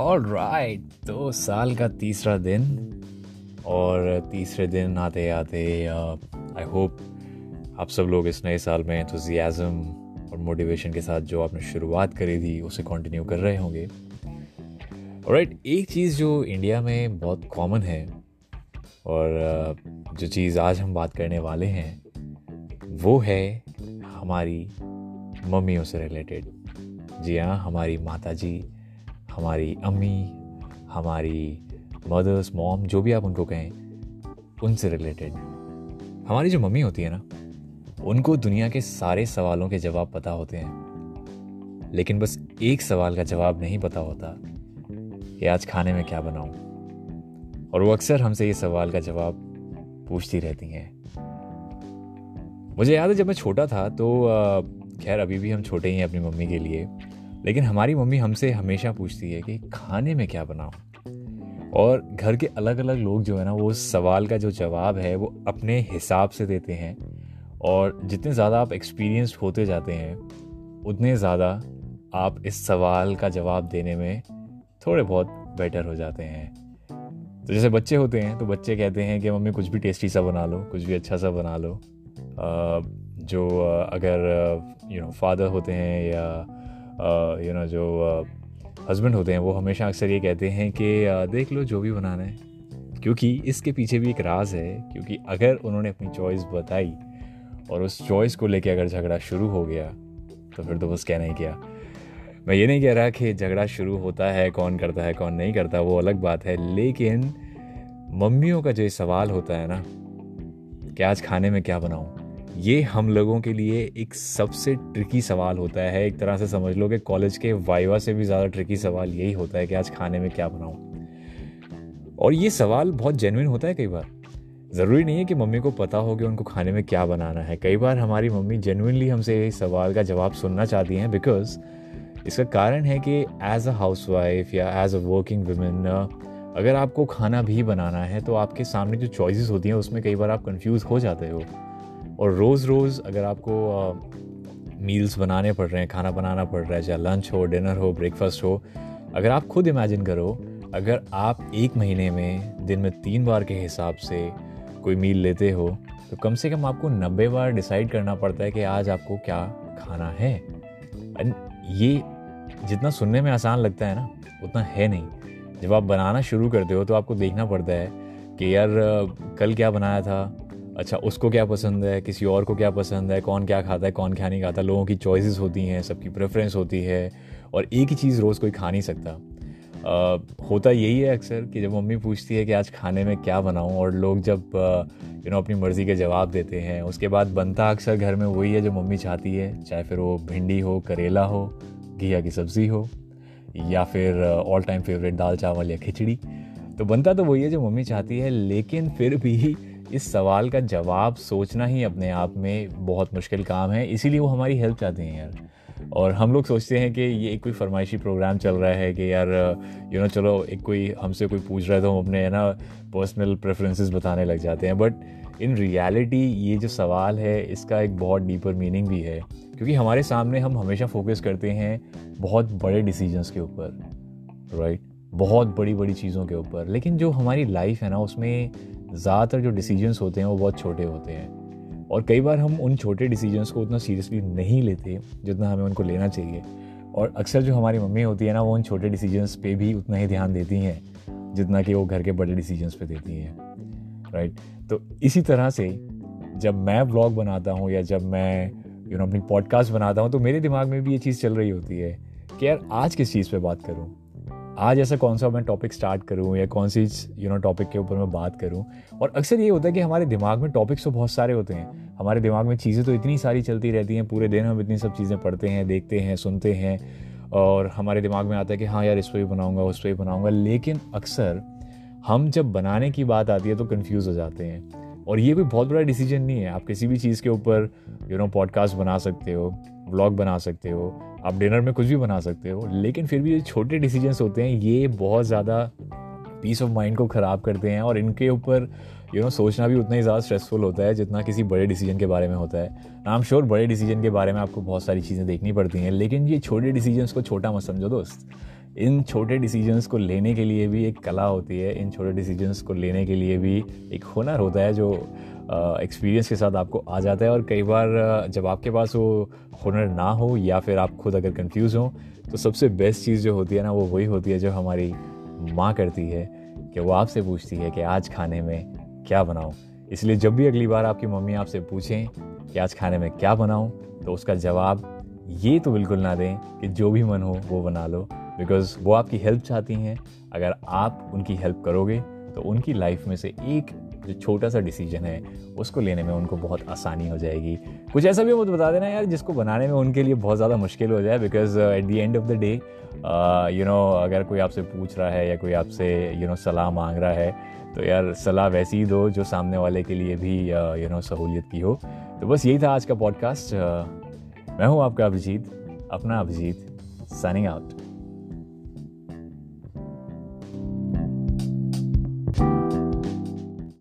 All right दो साल का तीसरा दिन और तीसरे दिन आते आते आई होप आप सब लोग इस नए साल में एंथुजियाज़म और मोटिवेशन के साथ जो आपने शुरुआत करी थी, उसे कंटिन्यू कर रहे होंगे। राइट एक चीज़ जो इंडिया में बहुत कॉमन है और जो चीज़ आज हम बात करने वाले हैं, वो है हमारी मम्मियों से रिलेटेड जी हाँ हमारी माता जी हमारी अम्मी, हमारी मदर्स मॉम जो भी आप उनको कहें, उनसे रिलेटेड हमारी जो मम्मी होती है ना, उनको दुनिया के सारे सवालों के जवाब पता होते हैं। लेकिन बस एक सवाल का जवाब नहीं पता होता कि आज खाने में क्या बनाऊँ। और वो अक्सर हमसे ये सवाल का जवाब पूछती रहती हैं। मुझे याद है जब मैं छोटा था तो खैर अभी भी हम छोटे ही हैं अपनी मम्मी के लिए। लेकिन हमारी मम्मी हमसे हमेशा पूछती है कि खाने में क्या बनाऊँ? और घर के अलग अलग लोग जो है ना, वो सवाल का जो जवाब है, वो अपने हिसाब से देते हैं। और जितने ज़्यादा आप एक्सपीरियंस्ड होते जाते हैं, उतने ज़्यादा आप इस सवाल का जवाब देने में थोड़े बहुत बेटर हो जाते हैं। तो जैसे बच्चे होते हैं तो बच्चे कहते हैं कि, मम्मी, कुछ भी टेस्टी सा बना लो, कुछ भी अच्छा सा बना लो। जो अगर यू नो फादर होते हैं या यू नो जो हस्बैंड होते हैं, वो हमेशा अक्सर ये कहते हैं कि देख लो जो भी बनाना है। क्योंकि इसके पीछे भी एक राज है, क्योंकि अगर उन्होंने अपनी चॉइस बताई और उस चॉइस को लेके अगर झगड़ा शुरू हो गया तो फिर तो बस कहना ही किया। मैं ये नहीं कह रहा कि झगड़ा शुरू होता है, कौन करता है, कौन नहीं करता, वो अलग बात है, लेकिन मम्मियों का जो सवाल होता है ना, कि आज खाने में क्या बनाऊँ? ये हम लोगों के लिए एक सबसे ट्रिकी सवाल होता है। एक तरह से समझ लो कि कॉलेज के वाइवा से भी ज़्यादा ट्रिकी सवाल यही होता है कि आज खाने में क्या बनाऊँ। और ये सवाल बहुत जेनविन होता है कई बार। ज़रूरी नहीं है कि मम्मी को पता हो कि उनको खाने में क्या बनाना है। कई बार हमारी मम्मी जेनविनली हमसे इस सवाल का जवाब सुनना चाहती हैं बिकॉज़ इसका कारण है कि एज अ हाउस वाइफ या एज अ वर्किंग वुमेन अगर आपको खाना भी बनाना है तो आपके सामने जो चॉइसेस होती हैं उसमें कई बार आप कंफ्यूज हो जाते हो। और रोज़ रोज़ अगर आपको मील्स बनाने पड़ रहे हैं, खाना बनाना पड़ रहा है, चाहे लंच हो डिनर हो ब्रेकफास्ट हो, अगर आप खुद इमेजिन करो, अगर आप एक महीने में, दिन में तीन बार के हिसाब से कोई मील लेते हो तो कम से कम आपको नब्बे बार डिसाइड करना पड़ता है कि आज आपको क्या खाना है। ये जितना सुनने में आसान लगता है ना, उतना है नहीं। जब आप बनाना शुरू करते हो तो आपको देखना पड़ता है कि यार, कल क्या बनाया था? अच्छा उसको क्या पसंद है? किसी और को क्या पसंद है? कौन क्या खाता है? कौन क्या नहीं खाता? लोगों की चॉइसेस होती हैं सबकी प्रेफरेंस होती है और एक ही चीज़ रोज़ कोई खा नहीं सकता। आ, होता यही है अक्सर कि जब मम्मी पूछती है कि आज खाने में क्या बनाऊँ और लोग जब यू नो अपनी मर्ज़ी के जवाब देते हैं उसके बाद बनता अक्सर घर में वही है जो मम्मी चाहती है चाहे फिर वो भिंडी हो करेला हो घिया की सब्ज़ी हो या फिर ऑल टाइम फेवरेट दाल चावल या खिचड़ी। तो बनता तो वही है जो मम्मी चाहती है लेकिन फिर भी इस सवाल का जवाब सोचना ही अपने आप में बहुत मुश्किल काम है, इसीलिए वो हमारी हेल्प चाहते हैं यार। और हम लोग सोचते हैं कि ये एक कोई फरमाइशी प्रोग्राम चल रहा है कि यार यू नो चलो, एक कोई हमसे कोई पूछ रहा है तो हम अपने, है ना पर्सनल प्रेफरेंसेस बताने लग जाते हैं। बट इन रियलिटी ये जो सवाल है, इसका एक बहुत डीपर मीनिंग भी है। क्योंकि हमारे सामने हम हमेशा फोकस करते हैं बहुत बड़े डिसीजंस के ऊपर राइट right? बहुत बड़ी बड़ी चीज़ों के ऊपर। लेकिन जो हमारी लाइफ है ना, उसमें ज़्यादातर जो डिसीजंस होते हैं, वो बहुत छोटे होते हैं। और कई बार हम उन छोटे डिसीजंस को उतना सीरियसली नहीं लेते जितना हमें उनको लेना चाहिए। और अक्सर जो हमारी मम्मी होती है ना, वो उन छोटे डिसीजंस पे भी उतना ही ध्यान देती हैं, जितना कि वो घर के बड़े डिसीजंस पे देती हैं। राइट तो इसी तरह से जब मैं ब्लॉग बनाता हूँ या जब मैं यू नो अपनी पॉडकास्ट बनाता हूँ तो मेरे दिमाग में भी ये चीज़ चल रही होती है कि यार आज किस चीज़ पर बात करूँ? आज ऐसा कौन सा मैं टॉपिक स्टार्ट करूँ या कौन सी यू नो टॉपिक के ऊपर मैं बात करूँ? और अक्सर ये होता है कि हमारे दिमाग में टॉपिक्स तो बहुत सारे होते हैं। हमारे दिमाग में चीज़ें तो इतनी सारी चलती रहती हैं, पूरे दिन हम इतनी सब चीज़ें पढ़ते हैं, देखते हैं, सुनते हैं, और हमारे दिमाग में आता है कि हाँ यार, इस पर भी बनाऊँगा, उस पर भी बनाऊँगा। लेकिन अक्सर हम जब बनाने की बात आती है तो कन्फ्यूज़ हो जाते हैं। और ये कोई बहुत बड़ा डिसीज़न नहीं है। आप किसी भी चीज़ के ऊपर यू नो पॉडकास्ट बना सकते हो व्लॉग बना सकते हो आप डिनर में कुछ भी बना सकते हो, लेकिन फिर भी ये छोटे डिसीजंस होते हैं, ये बहुत ज़्यादा पीस ऑफ़ माइंड को ख़राब करते हैं और इनके ऊपर यू नो सोचना भी उतना ही ज़्यादा स्ट्रेसफुल होता है जितना किसी बड़े डिसीज़न के बारे में होता है। आई श्योर बड़े डिसीज़न के बारे में आपको बहुत सारी चीज़ें देखनी पड़ती हैं, लेकिन ये छोटे डिसीजंस को छोटा मत समझो दोस्त। इन छोटे डिसीजंस को लेने के लिए भी एक कला होती है, इन छोटे डिसीजंस को लेने के लिए भी एक हुनर होता है जो एक्सपीरियंस के साथ आपको आ जाता है और कई बार जब आपके पास वो हुनर ना हो या फिर आप खुद अगर कंफ्यूज हो तो सबसे बेस्ट चीज़ जो होती है ना, वो वही होती है जो हमारी माँ करती है कि वो आपसे पूछती है कि आज खाने में क्या बनाऊँ। इसलिए जब भी अगली बार आपकी मम्मी आपसे पूछें कि आज खाने में क्या बनाऊँ तो उसका जवाब ये तो बिल्कुल ना दें कि जो भी मन हो वो बना लो। बिकॉज़ वो आपकी हेल्प चाहती हैं। अगर आप उनकी हेल्प करोगे तो उनकी लाइफ में से एक जो छोटा सा डिसीज़न है, उसको लेने में उनको बहुत आसानी हो जाएगी। कुछ ऐसा भी मुझे बता देना यार, जिसको बनाने में उनके लिए बहुत ज़्यादा मुश्किल हो जाए because at the end of the day you know अगर कोई आपसे पूछ रहा है या कोई आपसे यू नो सलाह मांग रहा है तो यार सलाह वैसी दो जो सामने वाले के लिए भी यू नो सहूलियत की हो। तो बस यही था आज का पॉडकास्ट मैं हूँ आपका अभिजीत, अपना अभिजीत साइनिंग आउट